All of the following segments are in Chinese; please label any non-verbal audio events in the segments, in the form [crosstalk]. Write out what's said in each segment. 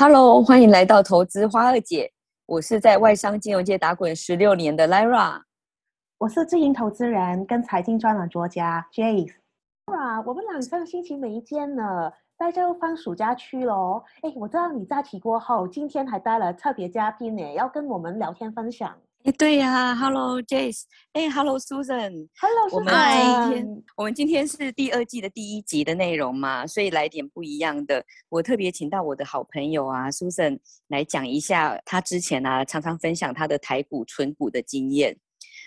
Hello，欢迎来到投资花二姐。我是在外商金融界打滚十六年的 Lyra，我是自营投资人跟财经专栏作家 Jace。哇，我们两个星期没见了，大家都放暑假去喽。哎，我知道你假期过后，今天还带了特别嘉宾呢，要跟我们聊天分享。哎，对呀，Hello Jace，哎，Hello Susan，Hello，我们今天我们今天是第二季的第一集的内容嘛，所以来点不一样的。我特别请到我的好朋友啊，Susan 来讲一下他之前啊常常分享他的台股存股的经验。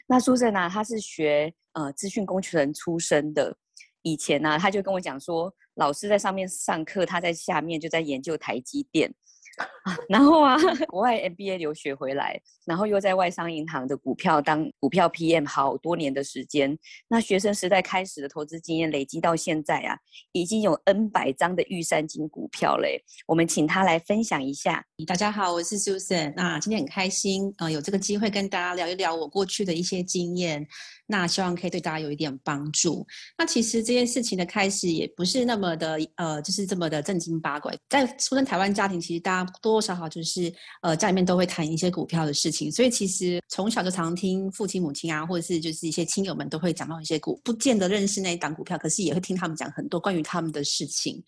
那 Susan 啊，他是学呃资讯工程出身的，以前呢、啊、他就跟我讲说，老师在上面上课，他在下面就在研究台积电。[laughs] 然后啊，国外 MBA 留学回来，然后又在外商银行的股票当股票 PM 好多年的时间。那学生时代开始的投资经验累积到现在啊，已经有 N 百张的玉山金股票嘞。我们请他来分享一下。大家好，我是 Susan。那今天很开心，呃，有这个机会跟大家聊一聊我过去的一些经验。那希望可以对大家有一点帮助。那其实这件事情的开始也不是那么的呃，就是这么的正经八卦。在出生台湾家庭，其实大家多多少少就是呃家里面都会谈一些股票的事情，所以其实从小就常听父亲母亲啊，或者是就是一些亲友们都会讲到一些股，不见得认识那一档股票，可是也会听他们讲很多关于他们的事情，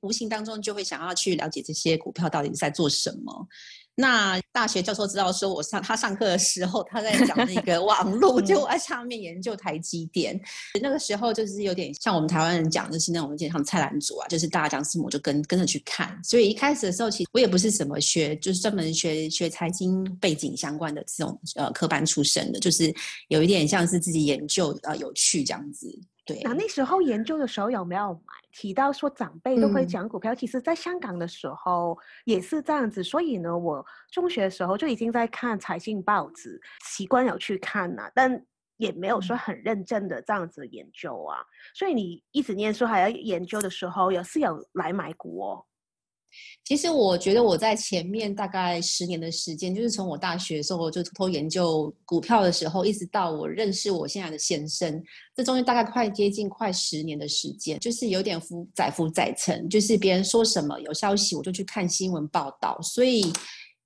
无形当中就会想要去了解这些股票到底是在做什么。那大学教授知道说，我上他上课的时候，他在讲那个网 [laughs] 络，就在上面研究台积电。那个时候就是有点像我们台湾人讲，就是那种有点像菜篮族啊，就是大家讲什么我就跟跟着去看。所以一开始的时候，其实我也不是什么学，就是专门学学财经背景相关的这种呃科班出身的，就是有一点像是自己研究呃有趣这样子。对，那那时候研究的时候有没有买？提到说长辈都会讲股票，嗯、其实在香港的时候也是这样子。所以呢，我中学的时候就已经在看财经报纸，习惯有去看呐、啊，但也没有说很认真的这样子研究啊。所以你一直念书还要研究的时候，有是有来买股哦。其实我觉得我在前面大概十年的时间，就是从我大学的时候就偷偷研究股票的时候，一直到我认识我现在的先生，这中间大概快接近快十年的时间，就是有点浮载浮载沉，就是别人说什么有消息我就去看新闻报道，所以。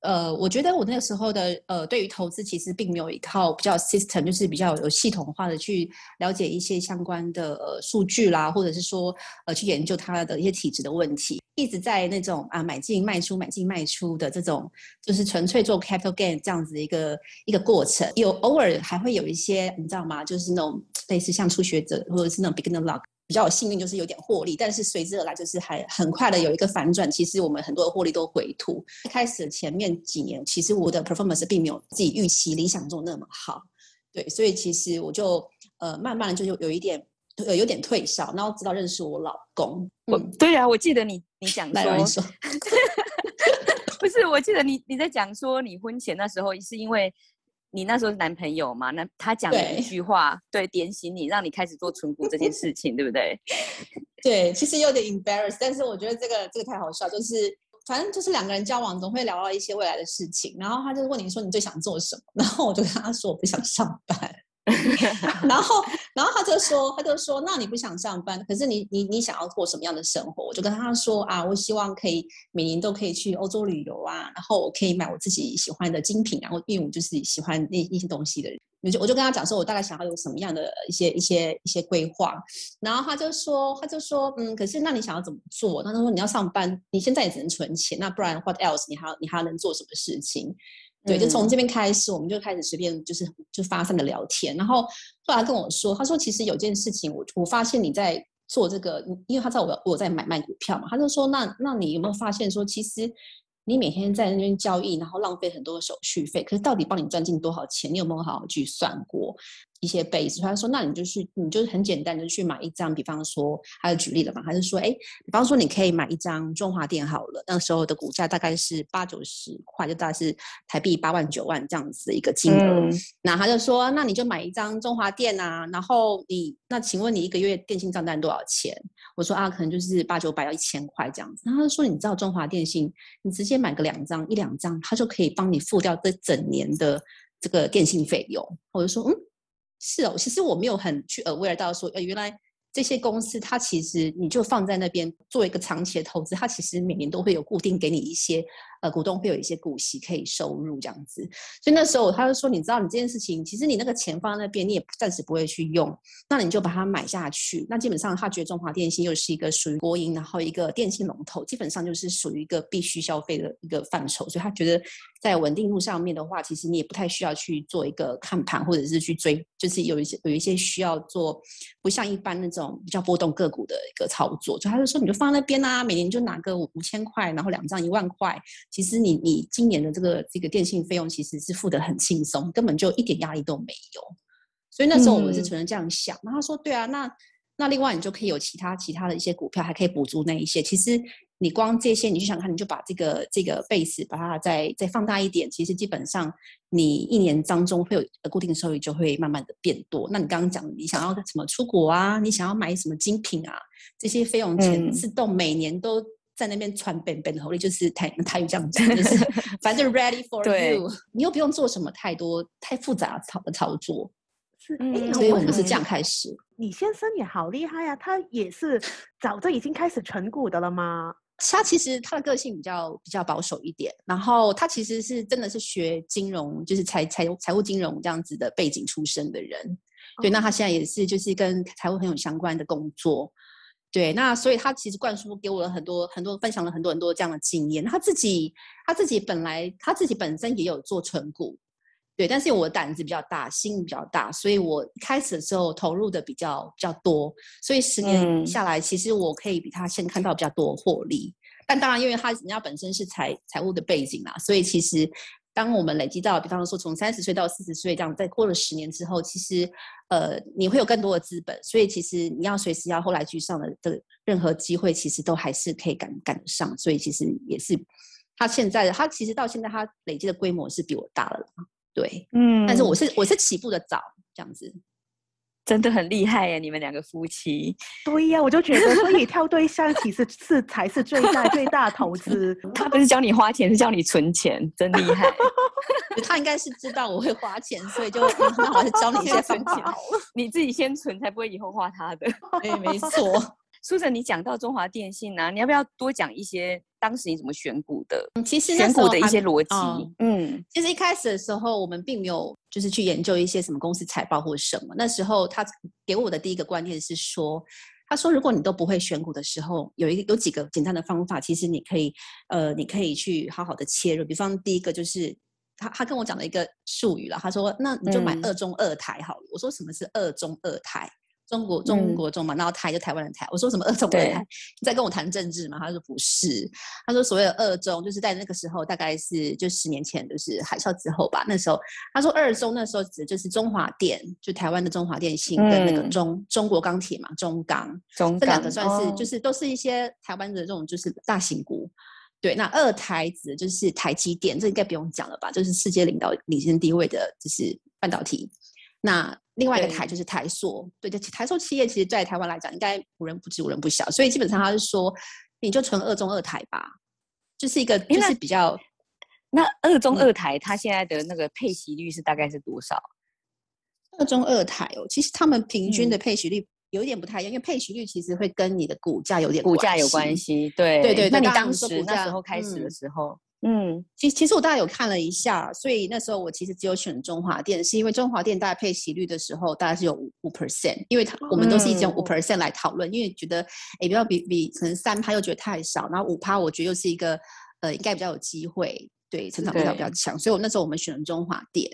呃，我觉得我那个时候的呃，对于投资其实并没有一套比较 system，就是比较有系统化的去了解一些相关的呃数据啦，或者是说呃去研究它的一些体质的问题，一直在那种啊买进卖出买进卖出的这种，就是纯粹做 capital gain 这样子一个一个过程，有偶尔还会有一些你知道吗？就是那种类似像初学者或者是那种 beginner luck。比较有幸运，就是有点获利，但是随之而来就是还很快的有一个反转。其实我们很多的获利都回吐。一开始前面几年，其实我的 performance 并没有自己预期理想中那么好，对，所以其实我就呃慢慢的就有有一点呃有点退烧，然后直到认识我老公。我对啊，我记得你你讲说，说 [laughs] 不是，我记得你你在讲说你婚前那时候是因为。你那时候是男朋友嘛？那他讲了一句话，对，对，点醒你，让你开始做存股这件事情，对不对？[laughs] 对，其实有点 embarrassed，但是我觉得这个这个太好笑，就是反正就是两个人交往总会聊到一些未来的事情，然后他就问你说你最想做什么，然后我就跟他说我不想上班。[laughs] 然后，然后他就说，他就说，那你不想上班，可是你，你，你想要过什么样的生活？我就跟他说啊，我希望可以每年都可以去欧洲旅游啊，然后我可以买我自己喜欢的精品，然后因为我就是喜欢那一些东西的人，我就我就跟他讲说，我大概想要有什么样的一些一些一些规划。然后他就说，他就说，嗯，可是那你想要怎么做？他说你要上班，你现在也只能存钱，那不然 what else？你还要你还要能做什么事情？对，就从这边开始，我们就开始随便就是就发散的聊天。然后后来跟我说，他说其实有件事情，我我发现你在做这个，因为他知道我我在买卖股票嘛，他就说那那你有没有发现说，其实你每天在那边交易，然后浪费很多的手续费，可是到底帮你赚进多少钱？你有没有好好去算过？一些 base，他说：“那你就去你就是很简单的去买一张，比方说，他就举例了嘛？他就说，哎，比方说你可以买一张中华电好了，那时候的股价大概是八九十块，就大概是台币八万九万这样子的一个金额。嗯、那他就说，那你就买一张中华电啊，然后你那请问你一个月电信账单多少钱？我说啊，可能就是八九百到一千块这样子。然后他就说，你知道中华电信，你直接买个两张一两张，他就可以帮你付掉这整年的。”这个电信费用。我就说，嗯，是哦，其实我没有很去 aware 到说，呃，原来。这些公司，它其实你就放在那边做一个长期的投资，它其实每年都会有固定给你一些，呃，股东会有一些股息可以收入这样子。所以那时候他就说，你知道你这件事情，其实你那个钱放在那边，你也暂时不会去用，那你就把它买下去。那基本上他觉得中华电信又是一个属于国营，然后一个电信龙头，基本上就是属于一个必须消费的一个范畴，所以他觉得。在稳定度上面的话，其实你也不太需要去做一个看盘，或者是去追，就是有一些有一些需要做，不像一般那种比较波动个股的一个操作。就他就说，你就放在那边啊，每年就拿个五千块，然后两张一万块，其实你你今年的这个这个电信费用其实是付得很轻松，根本就一点压力都没有。所以那时候我们是纯这样想，然后他说，对啊，那那另外你就可以有其他其他的一些股票，还可以补足那一些，其实。你光这些，你就想看，你就把这个这个 base 把它再再放大一点，其实基本上你一年当中会有固定的收益就会慢慢的变多。那你刚刚讲，你想要什么出国啊？你想要买什么精品啊？这些费用钱自动每年都在那边传本本的红利，就是台台语这样讲，就是 [laughs] 反正 ready for you，你又不用做什么太多太复杂操的操操作。是，嗯，所以我们是这样开始。你先生也好厉害呀，啊，他也是早就已经开始存股的了吗？他其实他的个性比较比较保守一点，然后他其实是真的是学金融，就是财财财务金融这样子的背景出身的人。哦、对，那他现在也是就是跟财务很有相关的工作。对，那所以他其实灌输给我了很多很多，分享了很多很多这样的经验。他自己他自己本来他自己本身也有做存股。对，但是我的胆子比较大，心比较大，所以我开始的时候投入的比较比较多，所以十年下来，其实我可以比他先看到比较多获利。嗯、但当然，因为他人家本身是财财务的背景啦，所以其实当我们累积到，比方说从三十岁到四十岁这样，再过了十年之后，其实呃你会有更多的资本，所以其实你要随时要后来居上的的任何机会，其实都还是可以赶赶得上。所以其实也是他现在的他其实到现在他累积的规模是比我大了。对，嗯，但是我是我是起步的早，这样子，真的很厉害耶！你们两个夫妻，对呀，我就觉得，所以挑对象其实是才是最大最大的投资。[laughs] 他不是教你花钱，是教你存钱，真厉害。[laughs] 他应该是知道我会花钱，所以就那好是教你一些方法，[laughs] 你自己先存，才不会以后花他的。对，没错。Susan，你讲到中华电信啊，你要不要多讲一些当时你怎么选股的？嗯，其实选股的一些逻辑。嗯，嗯，其实一开始的时候，我们并没有就是去研究一些什么公司财报或什么。那时候他给我的第一个观念是说，他说如果你都不会选股的时候，有一个有几个简单的方法，其实你可以呃，你可以去好好的切入。比方第一个就是他他跟我讲了一个术语了，他说那你就买二中二台好了。嗯，我说什么是二中二台？中国中国中嘛，然后台就台湾的台。我说什么二中二台？你在跟我谈政治吗？他说不是，他说所谓的二中就是在那个时候，大概是就十年前，就是海啸之后吧。那时候他说二中那时候指的就是中华电，就台湾的中华电信跟那个中、嗯、中国钢铁嘛，中钢，中钢这两个算是、哦、就是都是一些台湾的这种就是大型股。对，那二台指的就是台积电，这应该不用讲了吧？就是世界领导领先地位的，就是半导体。那另外一个台就是台塑，对，就台塑企业，其实在台湾来讲，应该无人不知，无人不晓。所以基本上他是说，你就存二中二台吧，就是一个就是比较。那二中二台它现在的那个配息率是大概是多少？二中二台哦，其实他们平均的配息率有一点不太一样，嗯、因为配息率其实会跟你的股价有点股价有关系。对对对，那你当时那时候开始的时候。嗯嗯，其其实我大概有看了一下，所以那时候我其实只有选中华电，是因为中华电大概配息率的时候大概是有五五 percent，因为它我们都是一直用五 percent 来讨论，嗯、因为觉得哎，不要比比可能三趴又觉得太少，然后五趴我觉得又是一个呃应该比较有机会。对，成长力道比较强，所以我那时候我们选了中华电。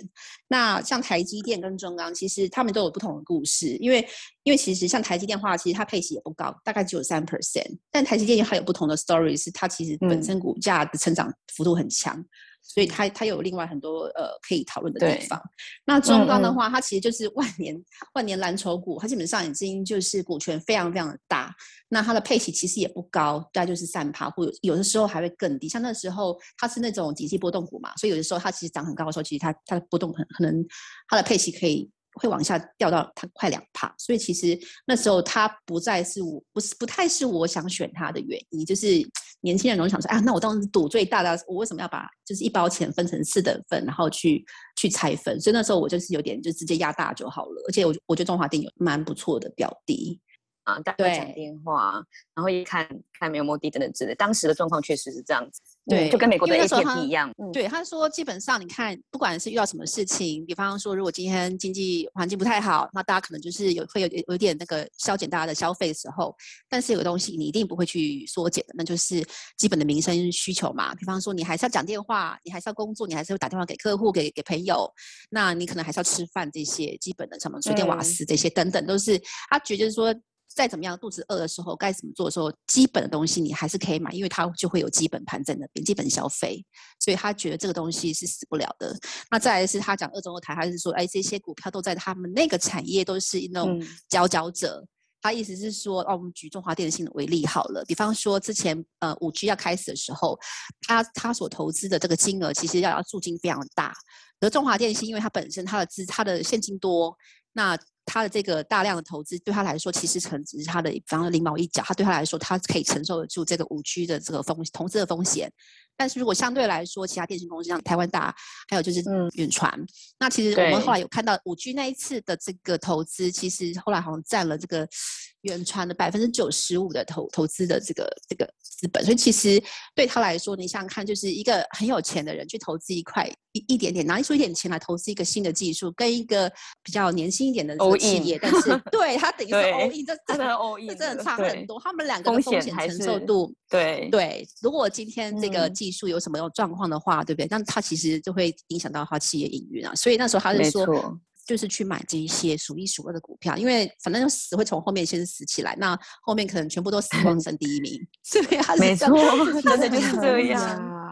那像台积电跟中钢，其实他们都有不同的故事，因为因为其实像台积电的话，其实它配息也不高，大概只有三 percent。但台积电还有不同的 story，是它其实本身股价的成长幅度很强。嗯所以它它有另外很多呃可以讨论的地方。那中钢的话，它其实就是万年万年蓝筹股，它基本上已经就是股权非常非常的大。那它的配息其实也不高，大概就是三趴，或者有的时候还会更低。像那时候它是那种景气波动股嘛，所以有的时候它其实涨很高的时候，其实它它的波动很可能它的配息可以。会往下掉到它快两趴，所以其实那时候它不再是我不是不太是我想选它的原因，就是年轻人容易想说，啊，那我当时赌最大的，我为什么要把就是一包钱分成四等份，然后去去拆分？所以那时候我就是有点就直接压大就好了。而且我我觉得中华电有蛮不错的表弟。啊，大家讲电话，然后一看看没有摸底等等之类。当时的状况确实是这样子，对，就跟美国的 AT&T 一样。对，他说基本上你看，不管是遇到什么事情，比方说如果今天经济环境不太好，那大家可能就是有会有有点那个削减大家的消费的时候，但是有个东西你一定不会去缩减的，那就是基本的民生需求嘛。比方说你还是要讲电话，你还是要工作，你还是会打电话给客户、给给朋友，那你可能还是要吃饭，这些基本的什么水电瓦斯这些等等，都是他觉得就是说。再怎么样，肚子饿的时候该怎么做的时候，基本的东西你还是可以买，因为它就会有基本盘在那边，基本消费，所以他觉得这个东西是死不了的。那再来是他讲二中二台，他是说，哎，这些股票都在他们那个产业都是那种佼佼者。嗯、他意思是说，哦，我们举中华电信为例好了，比方说之前呃五 G 要开始的时候，他他所投资的这个金额其实要要注金非常大，而中华电信因为它本身它的资它的现金多，那。他的这个大量的投资对他来说，其实可能只是他的，比方说零毛一角。他对他来说，他可以承受得住这个五 G 的这个风投资的风险。但是如果相对来说，其他电信公司像台湾大，还有就是远传，嗯、那其实我们后来有看到五 G 那一次的这个投资，其实后来好像占了这个远传的百分之九十五的投投资的这个这个资本。所以其实对他来说，你想想看，就是一个很有钱的人去投资一块。一一点点拿出一点钱来投资一个新的技术，跟一个比较年轻一点的企业，但是对他等于是 all in，这真的 all in，这真的差很多。他们两个的风险承受度，对对。如果今天这个技术有什么有状况的话，对不对？那他其实就会影响到他企业营运啊。所以那时候他是说，就是去买这一些数一数二的股票，因为反正死会从后面先死起来，那后面可能全部都死光 [laughs] 剩第一名。[laughs] 所以他是这样，真的就是这样。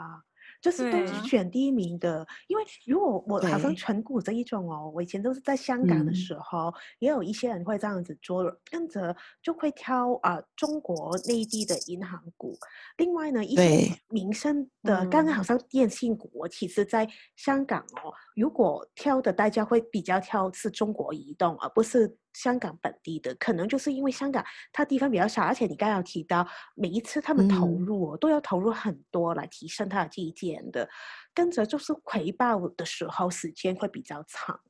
就是都是选第一名的，啊、因为如果我好像存股这一种哦，我以前都是在香港的时候，嗯、也有一些人会这样子做，跟着就会挑啊、呃、中国内地的银行股。另外呢，一些民生的，刚刚好像电信股，我、其实在香港哦，如果挑的大家会比较挑是中国移动，而不是。香港本地的可能就是因为香港它地方比较小，而且你刚刚有提到每一次他们投入、嗯、都要投入很多来提升它的基建的，跟着就是回报的时候时间会比较长。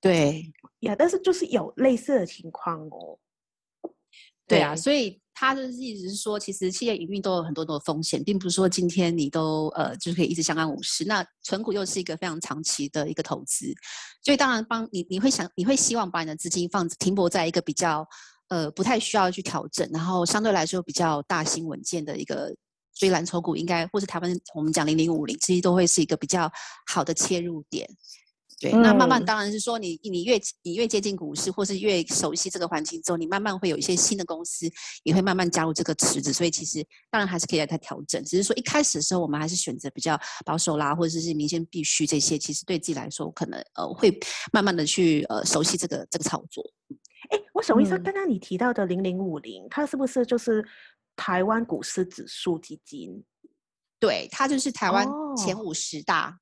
对，呀，但是就是有类似的情况哦。对啊，所以。他的意思是说，其实企业营运都有很多的风险，并不是说今天你都呃就是可以一直相安无事。那存股又是一个非常长期的一个投资，所以当然帮你你会想你会希望把你的资金放停泊在一个比较呃不太需要去调整，然后相对来说比较大型稳健的一个，所以蓝筹股应该或是台湾我们讲零零五零，其实都会是一个比较好的切入点。对，那慢慢当然是说你，你你越你越接近股市，或是越熟悉这个环境之后，你慢慢会有一些新的公司也会慢慢加入这个池子，所以其实当然还是可以来它调整，只是说一开始的时候我们还是选择比较保守啦，或者是明显必须这些，其实对自己来说可能呃会慢慢的去呃熟悉这个这个操作。哎，我想问一下，刚刚你提到的零零五零，它是不是就是台湾股市指数基金？对，它就是台湾前五十大。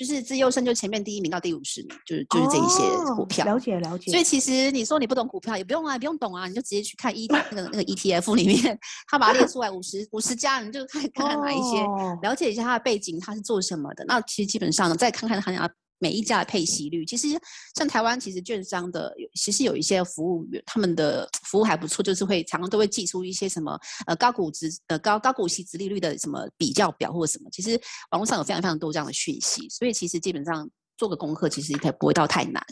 哦就是自优生就前面第一名到第五十名，就是就是这一些股票。哦、了解了解。所以其实你说你不懂股票也不用啊，不用懂啊，你就直接去看 E 那个那个 ETF 里面，他把它列出来五十五十家，你就看看看哪一些，哦、了解一下它的背景，它是做什么的。那其实基本上呢，再看看它要。每一家的配息率，其实像台湾，其实券商的其实有一些服务员，他们的服务还不错，就是会常常都会寄出一些什么呃高股值呃高高股息殖利率的什么比较表或者什么，其实网络上有非常非常多这样的讯息，所以其实基本上做个功课，其实也不会到太难。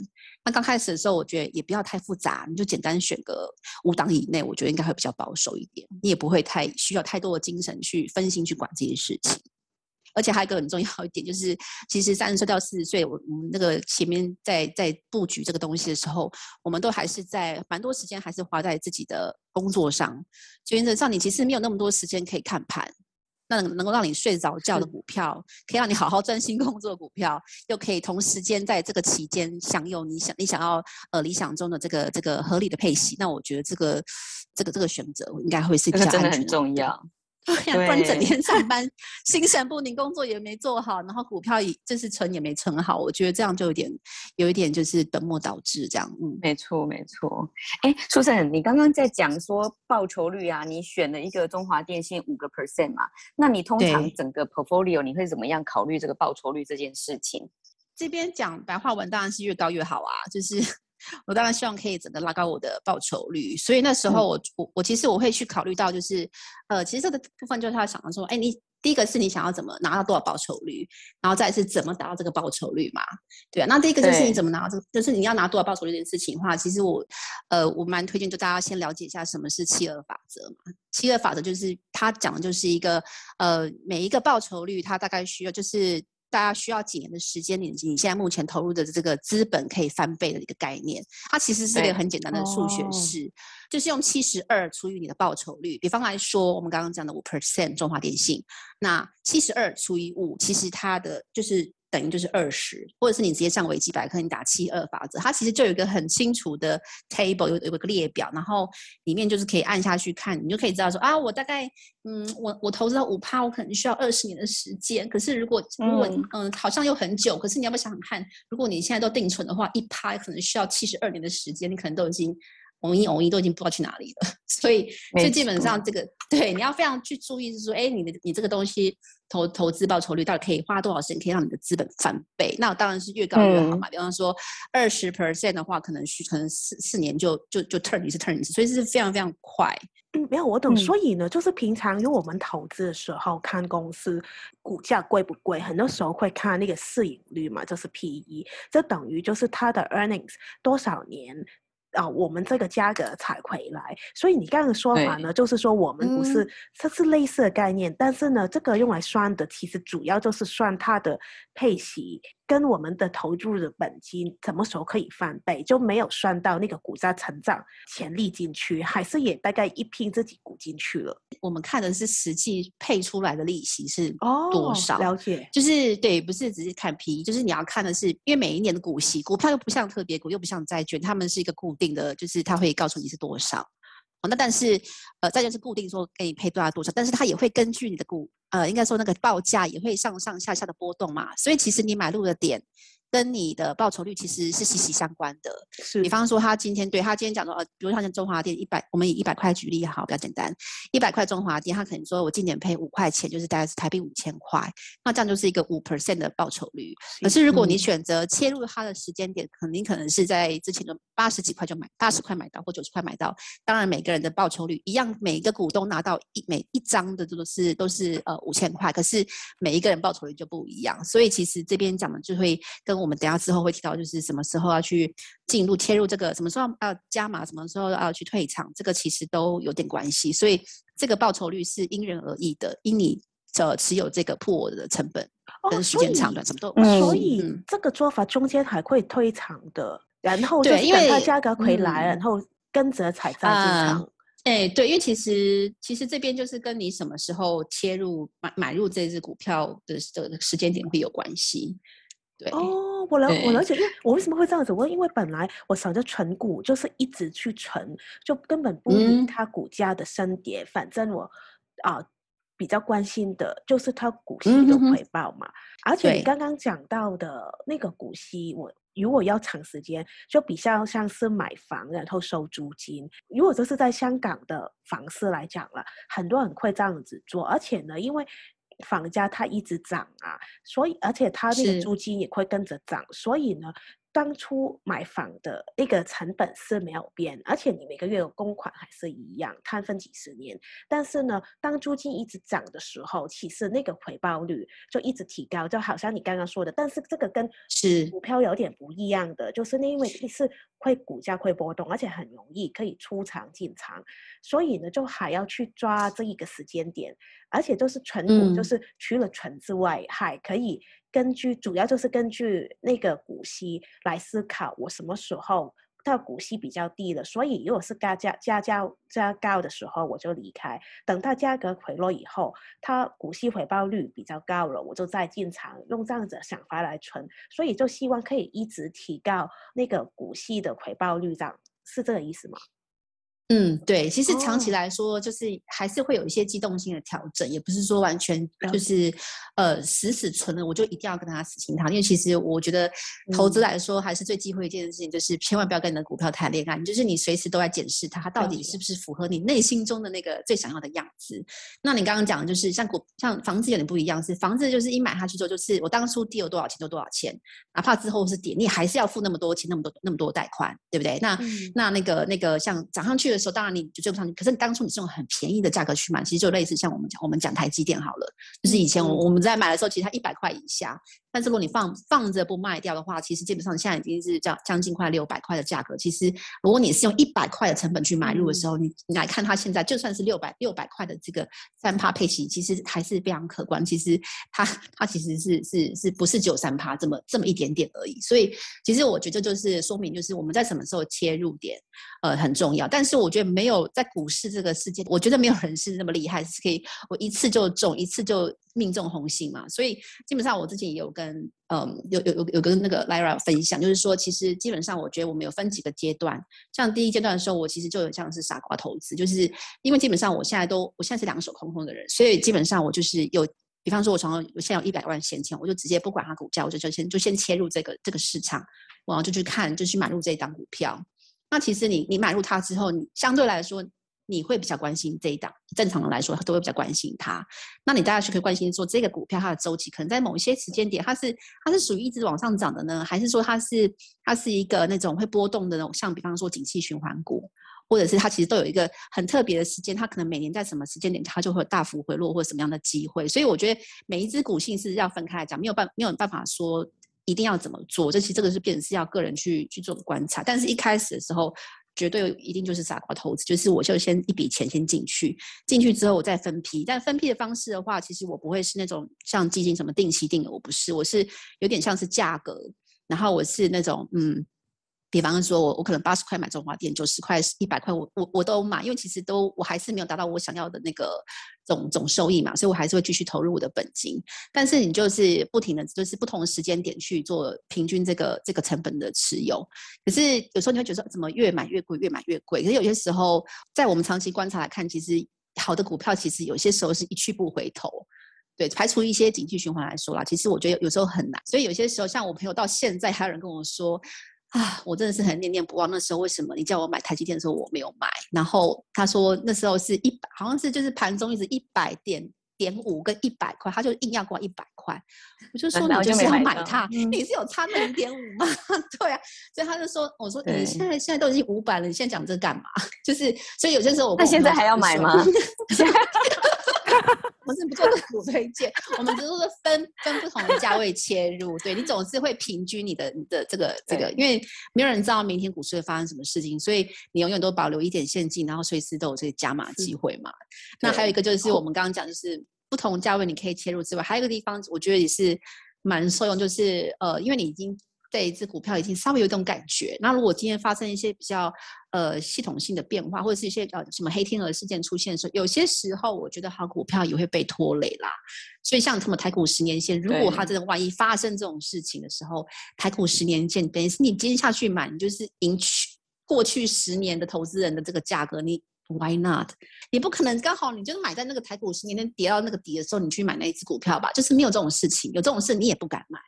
那刚开始的时候，我觉得也不要太复杂，你就简单选个五档以内，我觉得应该会比较保守一点，你也不会太需要太多的精神去分心去管这些事情。而且还有一个很重要一点，就是其实三十岁到四十岁，我我们那个前面在在布局这个东西的时候，我们都还是在蛮多时间还是花在自己的工作上。就原则上，你其实没有那么多时间可以看盘，那能够让你睡着觉的股票，可以让你好好专心工作的股票，又可以同时间在这个期间享有你想你想要呃理想中的这个这个合理的配息，那我觉得这个这个这个选择应该会是比较安全的。这个真的很重要。[laughs] 不然整天上班，[laughs] 心神不宁，工作也没做好，然后股票也就是存也没存好，我觉得这样就有点有一点就是本末倒置这样。嗯，没错没错。哎，Susan，你刚刚在讲说报酬率啊，你选了一个中华电信五个 percent 嘛？那你通常整个 portfolio 你会怎么样考虑这个报酬率这件事情？这边讲白话文当然是越高越好啊，就是。我当然希望可以整个拉高我的报酬率，所以那时候我、嗯、我我其实我会去考虑到，就是呃，其实这个部分就是他想要说，哎，你第一个是你想要怎么拿到多少报酬率，然后再是怎么达到这个报酬率嘛？对啊，那第一个就是你怎么拿到这个，就是你要拿多少报酬率这件事情的话，其实我呃我蛮推荐就大家先了解一下什么是七二法则嘛。七二法则就是它讲的就是一个呃每一个报酬率，它大概需要就是。大家需要几年的时间，你你现在目前投入的这个资本可以翻倍的一个概念，它其实是一个很简单的数学式，哦、就是用七十二除以你的报酬率。比方来说，我们刚刚讲的五 percent 中华电信，那七十二除以五，其实它的就是。等于就是二十，或者是你直接上维基百科，你打七二法则，它其实就有一个很清楚的 table，有有一个列表，然后里面就是可以按下去看，你就可以知道说啊，我大概嗯，我我投资到五趴，我可能需要二十年的时间。可是如果如果嗯，嗯，好像又很久，可是你要不要想想看，如果你现在都定存的话，一趴可能需要七十二年的时间，你可能都已经。偶一偶一都已经不知道去哪里了，[laughs] 所以所以基本上这个对你要非常去注意，是说，哎，你的你这个东西投投资报酬率到底可以花多少时间可以让你的资本翻倍？那当然是越高越好嘛。嗯、比方说二十 percent 的话，可能需可能四四年就就就 turn 一次 turn 一次，所以是非常非常快。嗯，没有我懂。所以呢，就是平常因为我们投资的时候看公司股价贵不贵，很多时候会看那个市盈率嘛，就是 PE，这等于就是它的 earnings 多少年。啊、哦，我们这个价格才回来，所以你刚刚的说法呢，就是说我们不是，这、嗯、是类似的概念，但是呢，这个用来算的其实主要就是算它的配息。跟我们的投入的本金什么时候可以翻倍，就没有算到那个股价成长潜力进去，还是也大概一拼自己股进去了。我们看的是实际配出来的利息是多少？哦、了解，就是对，不是只是看 PE，就是你要看的是，因为每一年的股息，股票又不像特别股，又不像债券，他们是一个固定的，就是它会告诉你是多少。那但是呃，再就是固定说给你配多少多少，但是它也会根据你的股。呃，应该说那个报价也会上上下下的波动嘛，所以其实你买入的点。跟你的报酬率其实是息息相关的。是，比方说他今天对他今天讲说，呃，比如他像中华电一百，我们以一百块举例好，比较简单，一百块中华电，他可能说我今年赔五块钱，就是大概是台币五千块，那这样就是一个五 percent 的报酬率。可是如果你选择切入它的时间点，肯定可能是在之前的八十几块就买，八十块买到或九十块买到，当然每个人的报酬率一样，每一个股东拿到一每一张的都是都是呃五千块，可是每一个人报酬率就不一样，所以其实这边讲的就会跟。我们等下之后会提到，就是什么时候要去进入切入这个，什么时候要加码，什么时候要去退场，这个其实都有点关系。所以这个报酬率是因人而异的，因你的持有这个 pool 的成本跟时间长短什么都。哦，所以这个做法中间还会退场的，然后就是等它价格回来，然后跟着才再进场。哎，对，因为其实其实这边就是跟你什么时候切入买买入这支股票的的时间点会有关系。对哦，我了我了解，因为我为什么会这样子问？因为本来我想着存股就是一直去存，就根本不理它股价的升跌，嗯、反正我啊、呃、比较关心的就是它股息的回报嘛。嗯、而且你刚刚讲到的那个股息，我如果要长时间，就比较像是买房然后收租金。如果这是在香港的房市来讲了，很多人会这样子做，而且呢，因为。房价它一直涨啊，所以而且它那个租金也会跟着涨，所以呢。当初买房的那个成本是没有变，而且你每个月的供款还是一样，摊分几十年。但是呢，当租金一直涨的时候，其实那个回报率就一直提高，就好像你刚刚说的。但是这个跟是股票有点不一样的，是就是因为你是会股价会波动，而且很容易可以出场进场，所以呢，就还要去抓这一个时间点，而且就是纯股，嗯、就是除了纯之外，还可以。根据主要就是根据那个股息来思考，我什么时候它股息比较低了，所以如果是价价加价加高的时候，我就离开。等到价格回落以后，它股息回报率比较高了，我就再进场，用这样子的想法来存。所以就希望可以一直提高那个股息的回报率，这样是这个意思吗？嗯，对，其实长期来说，就是还是会有一些机动性的调整，哦、也不是说完全就是呃死死存了，我就一定要跟他死心塌。因为其实我觉得投资来说，还是最忌讳一件事情，就是千万不要跟你的股票谈恋爱，就是你随时都在检视它，它到底是不是符合你内心中的那个最想要的样子。那你刚刚讲的就是像股像房子有点不一样，是房子就是一买下去之后，就是我当初跌有多少钱就多少钱，哪怕之后是跌，你还是要付那么多钱，那么多那么多贷款，对不对？那、嗯、那那个那个像涨上去的。时候当然你就追不上去，可是你当初你是用很便宜的价格去买，其实就类似像我们讲我们讲台积电好了，就是以前我我们在买的时候，其实它一百块以下。但是如果你放放着不卖掉的话，其实基本上现在已经是将将近快六百块的价格。其实如果你是用一百块的成本去买入的时候，嗯、你你来看它现在就算是六百六百块的这个三趴配息，其实还是非常可观。其实它它其实是是是不是只有三趴这么这么一点点而已。所以其实我觉得就是说明就是我们在什么时候切入点呃很重要。但是我觉得没有在股市这个世界，我觉得没有人是那么厉害，是可以我一次就中一次就。命中红心嘛，所以基本上我自己也有跟嗯有有有有跟那个 Lyra 分享，就是说其实基本上我觉得我们有分几个阶段，像第一阶段的时候，我其实就有像是傻瓜投资，就是因为基本上我现在都我现在是两手空空的人，所以基本上我就是有，比方说我从我现在有一百万闲钱，我就直接不管它股价，我就就先就先切入这个这个市场，然后就去看就去买入这一档股票。那其实你你买入它之后，你相对来说。你会比较关心这一档，正常的来说，他都会比较关心它。那你大家是可以关心说，这个股票它的周期可能在某一些时间点，它是它是属于一直往上涨的呢，还是说它是它是一个那种会波动的那种，像比方说景气循环股，或者是它其实都有一个很特别的时间，它可能每年在什么时间点它就会有大幅回落或者什么样的机会。所以我觉得每一只股性是要分开来讲，没有办没有办法说一定要怎么做，这其实这个是变成是要个人去去做观察。但是一开始的时候。绝对一定就是傻瓜投资，就是我就先一笔钱先进去，进去之后我再分批。但分批的方式的话，其实我不会是那种像基金什么定期定额，我不是，我是有点像是价格，然后我是那种嗯。比方说，我我可能八十块买中华电，九十块、一百块，我我我都买，因为其实都我还是没有达到我想要的那个总总收益嘛，所以我还是会继续投入我的本金。但是你就是不停的，就是不同的时间点去做平均这个这个成本的持有。可是有时候你会觉得怎么越买越贵，越买越贵。可是有些时候，在我们长期观察来看，其实好的股票其实有些时候是一去不回头。对，排除一些景气循环来说啦，其实我觉得有时候很难。所以有些时候，像我朋友到现在还有人跟我说。啊，我真的是很念念不忘。那时候为什么你叫我买台积电的时候我没有买？然后他说那时候是一百，好像是就是盘中一直一百点点五跟一百块，他就硬要挂一百块。我就说你就是要买它，嗯、你是有差那零点五吗？[laughs] 对啊，所以他就说，我说你现在现在都已经五百了，你现在讲这干嘛？[laughs] 就是所以有些时候我那 [laughs] 现在还要买吗？我是不做个股推荐，我们只是说分分不同的价位切入。对，你总是会平均你的你的这个这个，因为没有人知道明天股市会发生什么事情，所以你永远都保留一点现金，然后随时都有这个加码机会嘛。那还有一个就是我们刚刚讲，就是不同价位你可以切入之外，还有一个地方我觉得也是蛮受用，就是呃，因为你已经。对一只股票已经稍微有一种感觉。那如果今天发生一些比较呃系统性的变化，或者是一些呃什么黑天鹅事件出现的时候，有些时候我觉得好股票也会被拖累啦。所以像什么台股十年线，如果它真的万一发生这种事情的时候，台股十年线等于是你今天下去买，你就是赢去过去十年的投资人的这个价格，你 why not？你不可能刚好你就是买在那个台股十年线跌到那个底的时候，你去买那一只股票吧？就是没有这种事情，有这种事你也不敢买。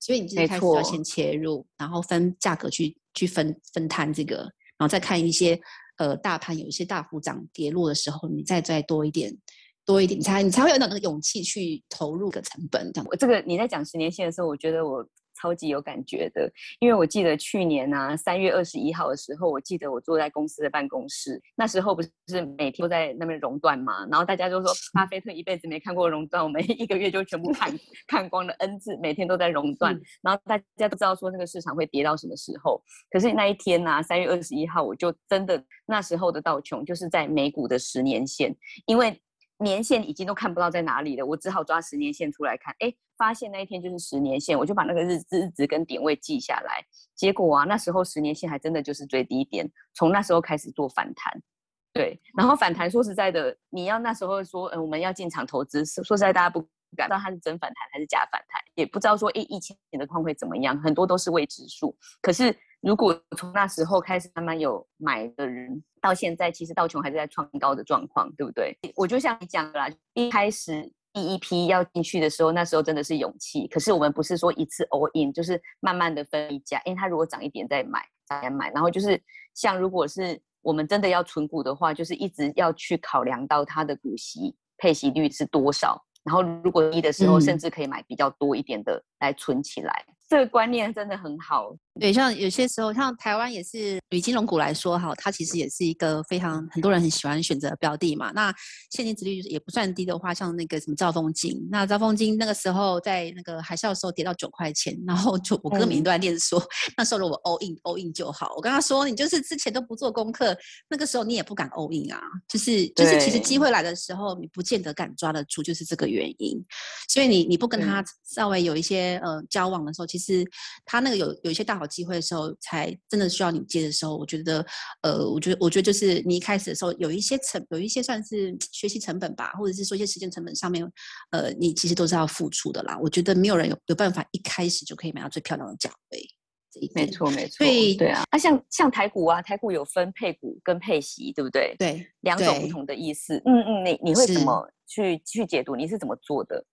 所以你最开始要先切入，然后分价格去去分分摊这个，然后再看一些呃大盘有一些大幅涨跌落的时候，你再再多一点多一点，你才你才会有那个勇气去投入个成本。这样，这个你在讲十年线的时候，我觉得我。超级有感觉的，因为我记得去年啊，三月二十一号的时候，我记得我坐在公司的办公室，那时候不是每天都在那边熔断嘛，然后大家就说巴菲特一辈子没看过熔断，我们一个月就全部看看光了 N 次，每天都在熔断，然后大家都知道说那个市场会跌到什么时候，可是那一天呢、啊，三月二十一号，我就真的那时候的道琼就是在美股的十年线，因为。年线已经都看不到在哪里了，我只好抓十年线出来看。哎，发现那一天就是十年线，我就把那个日日子跟点位记下来。结果啊，那时候十年线还真的就是最低点，从那时候开始做反弹。对，然后反弹说实在的，你要那时候说，嗯，我们要进场投资，说实在大家不敢知道它是真反弹还是假反弹，也不知道说，哎，疫情的况会怎么样，很多都是未知数。可是如果从那时候开始慢慢有买的人，到现在其实道琼还是在创高的状况，对不对？我就像你讲的啦，一开始第一批要进去的时候，那时候真的是勇气。可是我们不是说一次 all in，就是慢慢的分一家，因为它如果涨一点再买，再买，然后就是像如果是我们真的要存股的话，就是一直要去考量到它的股息配息率是多少，然后如果低的时候，甚至可以买比较多一点的来存起来。嗯这个观念真的很好，对，像有些时候，像台湾也是以金融股来说，哈，它其实也是一个非常很多人很喜欢选择的标的嘛。那现金殖利率也不算低的话，像那个什么兆丰金，那兆丰金那个时候在那个海啸的时候跌到九块钱，然后就我哥每天都在念说，嗯、[laughs] 那时候如果 all in all in 就好。我跟他说，你就是之前都不做功课，那个时候你也不敢 all in 啊，就是就是其实机会来的时候，你不见得敢抓得住，就是这个原因。所以你你不跟他稍微有一些呃交往的时候，其实。其实他那个有有一些大好机会的时候，才真的需要你接的时候，我觉得，呃，我觉得，我觉得就是你一开始的时候有一些成，有一些算是学习成本吧，或者是说一些时间成本上面，呃，你其实都是要付出的啦。我觉得没有人有有办法一开始就可以买到最漂亮的价位。没错，没错。所以，对啊，那像像台股啊，台股有分配股跟配息，对不对？对，两种不同的意思。嗯嗯，你你会怎么去去解读？你是怎么做的？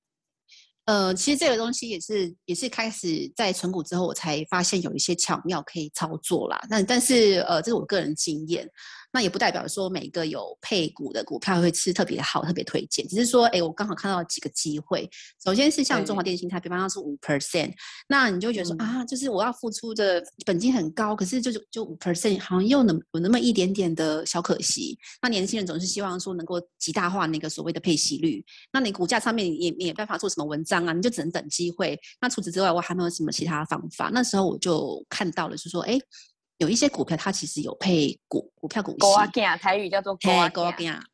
呃，其实这个东西也是也是开始在存股之后，我才发现有一些巧妙可以操作啦。那但是呃，这是我个人经验。那也不代表说每个有配股的股票会吃特别好，特别推荐。只是说，哎，我刚好看到几个机会。首先是像中华电信，它比方说是五 percent，那你就会觉得说、嗯、啊，就是我要付出的本金很高，可是就就五 percent，好像又能有那么一点点的小可惜。那年轻人总是希望说能够极大化那个所谓的配息率。那你股价上面也也没办法做什么文章啊，你就只能等机会。那除此之外，我还没有什么其他方法。那时候我就看到了，是说，哎。有一些股票，它其实有配股股票股息，台语叫做股啊，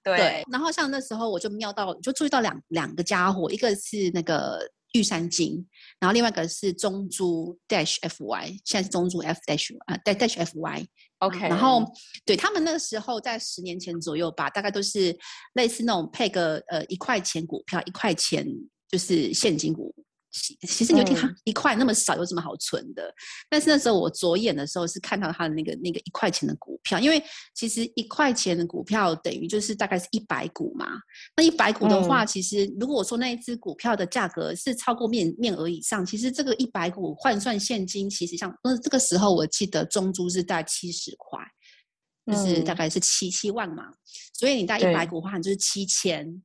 对，对。然后像那时候我就瞄到，就注意到两两个家伙，一个是那个玉山金，然后另外一个是中珠 dash fy，现在是中珠 f dash 啊，dash fy。OK。然后对他们那个时候在十年前左右吧，大概都是类似那种配个呃一块钱股票，一块钱就是现金股。其实你有听一块那么少，有什么好存的？嗯、但是那时候我着眼的时候是看到他的那个那个一块钱的股票，因为其实一块钱的股票等于就是大概是一百股嘛。那一百股的话，嗯、其实如果我说那一只股票的价格是超过面面额以上，其实这个一百股换算现金，其实像那这个时候我记得中珠是大概七十块，就是大概是七七万嘛。所以你带一百股的话，你就是七千。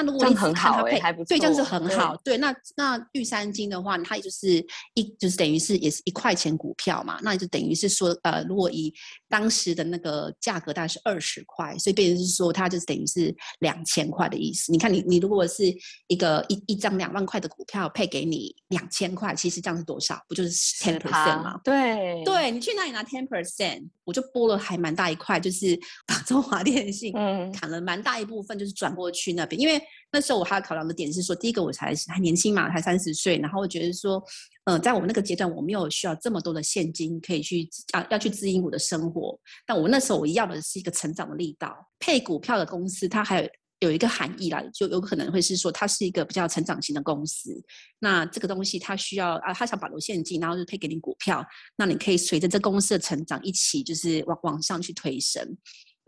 那如果你只看它配，对，这样子很好。对，那那玉山金的话，它也就是一，就是等于是也是一块钱股票嘛。那就等于是说，呃，如果以当时的那个价格大概是二十块，所以变成是说，它就是等于是两千块的意思。你看你，你你如果是一个一一张两万块的股票配给你两千块，其实这样是多少？不就是 ten percent 吗？对，对，你去哪里拿 ten percent？我就拨了还蛮大一块，就是 [laughs] 把中华电信砍了蛮大一部分，就是转过去那边，因为。那时候我还要考量的点是说，第一个我才还年轻嘛，才三十岁，然后我觉得说，呃，在我们那个阶段，我没有需要这么多的现金可以去啊，要去支应我的生活。但我那时候我要的是一个成长的力道。配股票的公司，它还有有一个含义啦，就有可能会是说，它是一个比较成长型的公司。那这个东西它需要啊，它想保留现金，然后就配给你股票，那你可以随着这公司的成长一起就是往往上去推升。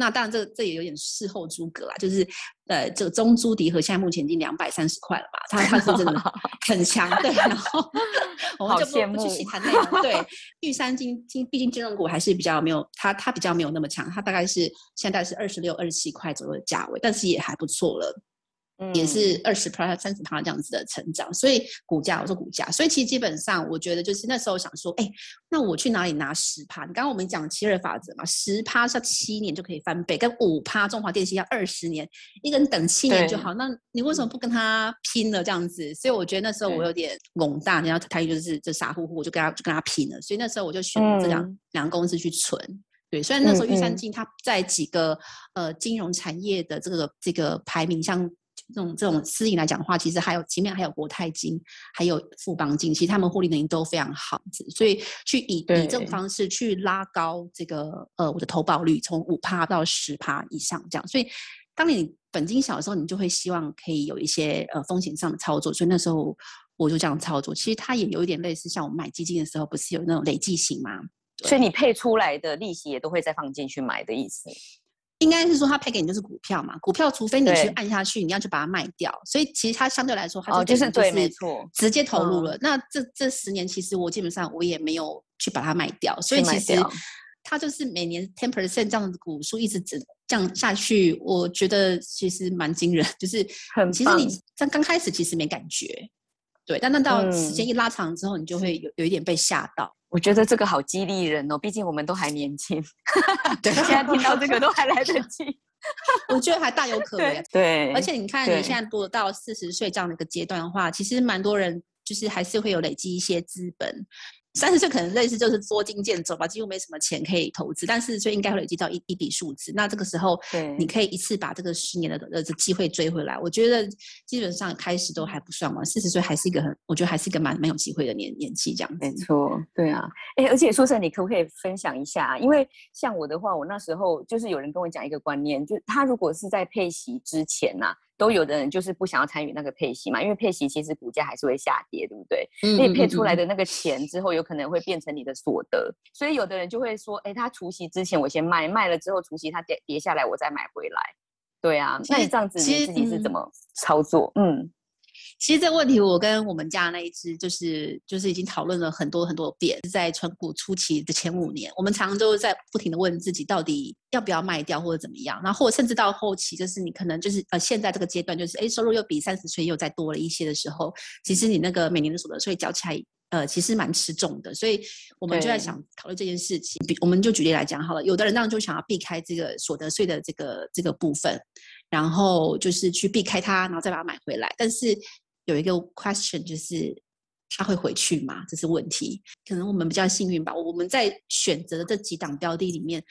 那当然这，这这也有点事后诸葛啦，就是，呃，这个中珠迪和现在目前已经两百三十块了吧？他他是真的 [laughs] 很强，对。然后 [laughs] 我们就不不去细谈那个。对，[laughs] 玉山金金，毕竟金融股还是比较没有，它它比较没有那么强，它大概是现在是二十六、二十七块左右的价位，但是也还不错了。也是二十趴、三十趴这样子的成长，所以股价，我说股价，所以其实基本上，我觉得就是那时候想说，哎，那我去哪里拿十趴？你刚刚我们讲七二法则嘛，十趴是要七年就可以翻倍，跟五趴中华电信要二十年，一个人等七年就好。那你为什么不跟他拼了这样子？所以我觉得那时候我有点懵大，然后他就是就傻乎乎，我就跟他就跟他拼了。所以那时候我就选了这两、嗯、两个公司去存。对，虽然那时候玉山金它在几个呃金融产业的这个这个排名像。这种这种私营来讲的话，其实还有前面还有国泰金，还有富邦金，其实他们获利能力都非常好，所以去以以这种方式去拉高这个呃我的投保率，从五趴到十趴以上这样。所以当你本金小的时候，你就会希望可以有一些呃风险上的操作，所以那时候我就这样操作。其实它也有一点类似像我们买基金的时候，不是有那种累计型吗？所以你配出来的利息也都会再放进去买的意思。应该是说他配给你就是股票嘛，股票除非你去按下去，你要去把它卖掉，所以其实它相对来说，它就，就是对，没错，直接投入了。那这这十年，其实我基本上我也没有去把它卖掉，所以其实它就是每年 ten percent 这样的股数一直只降下去，我觉得其实蛮惊人，就是很其实你在刚开始其实没感觉，对，但那到时间一拉长之后，你就会有有一点被吓到。我觉得这个好激励人哦，毕竟我们都还年轻，[laughs] 对，现在听到这个都还来得 [laughs] 及，我觉得还大有可 [laughs] 为。对，而且你看你现在多到四十岁这样的一个阶段的话，其实蛮多人就是还是会有累积一些资本。三十岁可能类似就是捉襟见肘吧，几乎没什么钱可以投资，但四十岁应该会累积到一一笔数字。那这个时候，对，你可以一次把这个十年的呃机会追回来。我觉得基本上开始都还不算晚，四十岁还是一个很，我觉得还是一个蛮蛮有机会的年年纪这样。没错，对啊，哎，而且说实在，你可不可以分享一下？因为像我的话，我那时候就是有人跟我讲一个观念，就他如果是在配息之前呐、啊。都有的人就是不想要参与那个配息嘛，因为配息其实股价还是会下跌，对不对？嗯，所以配出来的那个钱之后有可能会变成你的所得，所以有的人就会说，哎，他除夕之前我先卖，卖了之后除夕它跌跌下来我再买回来。对啊，那你这样子你自己是怎么操作？嗯。其实这个问题，我跟我们家那一只就是就是已经讨论了很多很多遍。在存股初期的前五年，我们常常都在不停的问自己，到底要不要卖掉或者怎么样。然后甚至到后期，就是你可能就是呃现在这个阶段，就是哎收入又比三十岁又再多了一些的时候，其实你那个每年的所得税缴起来，呃其实蛮吃重的。所以我们就在想讨论这件事情。比我们就举例来讲好了，有的人当然就想要避开这个所得税的这个这个部分。然后就是去避开它，然后再把它买回来。但是有一个 question 就是，他会回去吗？这是问题。可能我们比较幸运吧，我们在选择的这几档标的里面，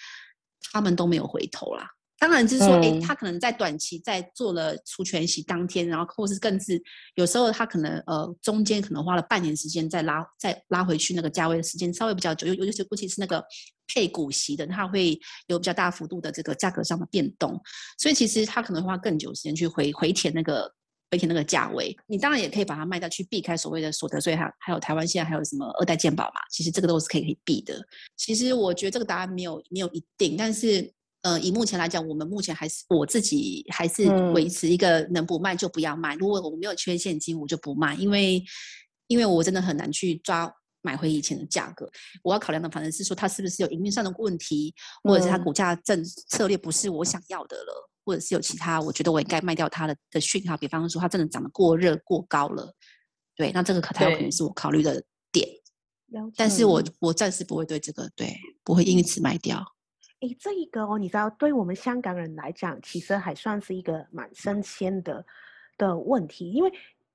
他们都没有回头啦。当然就是说，哎、嗯，他可能在短期在做了除权息当天，然后或是更是有时候他可能呃中间可能花了半年时间再拉再拉回去那个价位的时间稍微比较久，尤尤其尤其是那个配股息的，它会有比较大幅度的这个价格上的变动，所以其实他可能花更久时间去回回填那个回填那个价位。你当然也可以把它卖掉去避开所谓的所得税，还还有台湾现在还有什么二代健保嘛，其实这个都是可以可以避的。其实我觉得这个答案没有没有一定，但是。呃，以目前来讲，我们目前还是我自己还是维持一个能不卖就不要卖。嗯、如果我没有缺现金，我就不卖，因为因为我真的很难去抓买回以前的价格。我要考量的反正是说，它是不是有营运上的问题，或者是它股价政策略不是我想要的了，或者是有其他我觉得我应该卖掉它的的讯号。比方说，它真的涨得过热过高了，对，那这个可它有可能是我考虑的点。但是我我暂时不会对这个对不会因此卖掉。诶，这一个哦，你知道，对我们香港人来讲，其实还算是一个蛮新鲜的的问题，因为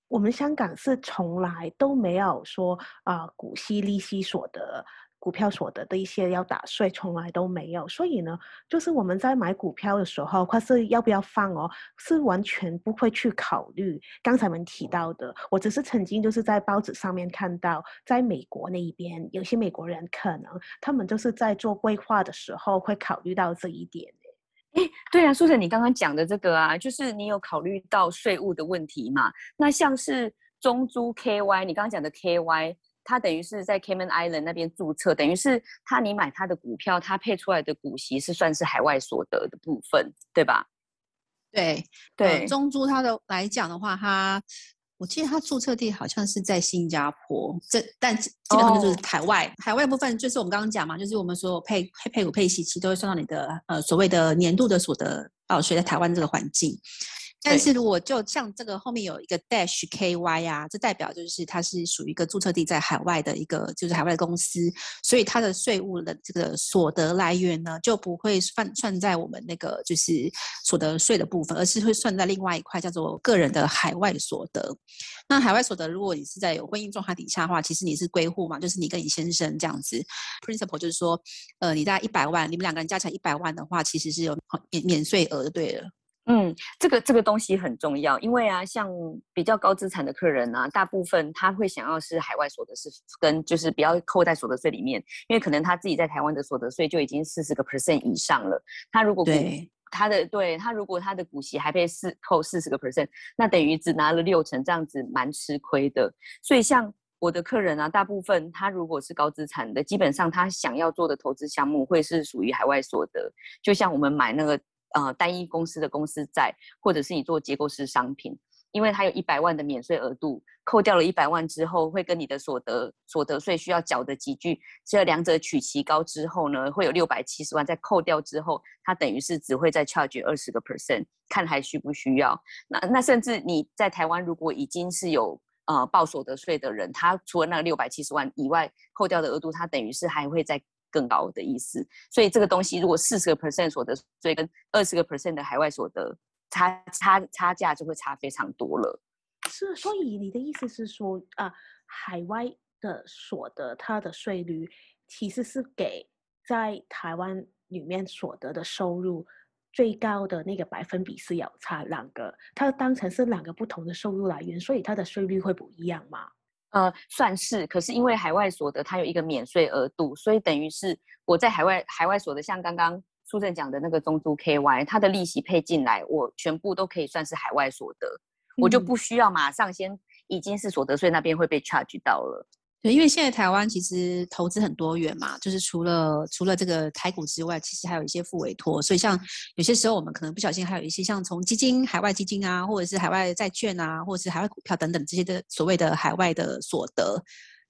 我们香港是从来都没有说啊、呃，股息、利息所得。股票所得的一些要打税，从来都没有。所以呢，就是我们在买股票的时候，或是要不要放哦，是完全不会去考虑。刚才我们提到的，我只是曾经就是在报纸上面看到，在美国那一边，有些美国人可能他们就是在做规划的时候会考虑到这一点。哎，对啊，苏珊，你刚刚讲的这个啊，就是你有考虑到税务的问题嘛？那像是中租 KY，你刚刚讲的 KY。他等于是在 Cayman Island 那边注册，等于是他你买他的股票，他配出来的股息是算是海外所得的部分，对吧？对对、呃，中珠它的来讲的话，它我记得它注册地好像是在新加坡，这但基本上就是海外、哦、海外部分，就是我们刚刚讲嘛，就是我们所有配配配股配息其实都会算到你的呃所谓的年度的所得报税，在台湾这个环境。但是如果就像这个后面有一个 dash KY 啊，这代表就是它是属于一个注册地在海外的一个就是海外的公司，所以它的税务的这个所得来源呢就不会算算在我们那个就是所得税的部分，而是会算在另外一块叫做个人的海外所得。那海外所得，如果你是在有婚姻状态底下的话，其实你是归户嘛，就是你跟你先生这样子。Principle 就是说，呃，你大概一百万，你们两个人加起来一百万的话，其实是有免免税额的，对了。嗯，这个这个东西很重要，因为啊，像比较高资产的客人啊，大部分他会想要是海外所得是跟就是不要扣在所得税里面，因为可能他自己在台湾的所得税就已经四十个 percent 以上了，他如果对。他的对他如果他的股息还被四扣四十个 percent，那等于只拿了六成，这样子蛮吃亏的。所以像我的客人啊，大部分他如果是高资产的，基本上他想要做的投资项目会是属于海外所得，就像我们买那个呃单一公司的公司债，或者是你做结构式商品。因为它有一百万的免税额度，扣掉了一百万之后，会跟你的所得所得税需要缴的级距，这两者取其高之后呢，会有六百七十万，再扣掉之后，它等于是只会再 charge 二十个 percent，看还需不需要。那那甚至你在台湾如果已经是有呃报所得税的人，他除了那个六百七十万以外，扣掉的额度，他等于是还会再更高的意思。所以这个东西如果四十个 percent 所得税跟二十个 percent 的海外所得。差差差价就会差非常多了，是，所以你的意思是说，啊、呃，海外的所得它的税率其实是给在台湾里面所得的收入最高的那个百分比是要差两个，它当成是两个不同的收入来源，所以它的税率会不一样吗？呃，算是，可是因为海外所得它有一个免税额度，所以等于是我在海外海外所得，像刚刚。苏正讲的那个中租 KY，它的利息配进来，我全部都可以算是海外所得，嗯、我就不需要马上先已经是所得税那边会被 charge 到了。对，因为现在台湾其实投资很多元嘛，就是除了除了这个台股之外，其实还有一些副委托，所以像有些时候我们可能不小心还有一些像从基金、海外基金啊，或者是海外债券啊，或者是海外股票等等这些的所谓的海外的所得。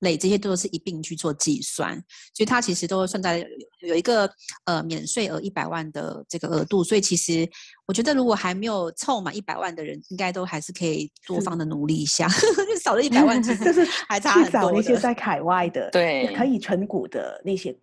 类这些都是一并去做计算，所以它其实都算在有一个呃免税额一百万的这个额度，所以其实我觉得如果还没有凑满一百万的人，应该都还是可以多方的努力一下，就 [laughs] 少了一百万其实 [laughs] 就是还差很多。那些在海外的对可以存股的那些。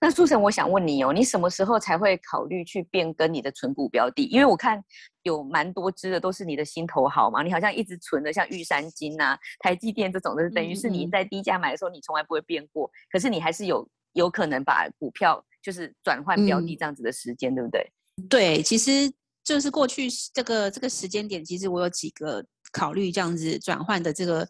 那书成，我想问你哦，你什么时候才会考虑去变更你的存股标的？因为我看有蛮多支的都是你的心头好嘛，你好像一直存的，像玉山金啊、台积电这种的，等于是你在低价买的时候，你从来不会变过，嗯、可是你还是有有可能把股票就是转换标的这样子的时间，嗯、对不对？对，其实就是过去这个这个时间点，其实我有几个考虑这样子转换的这个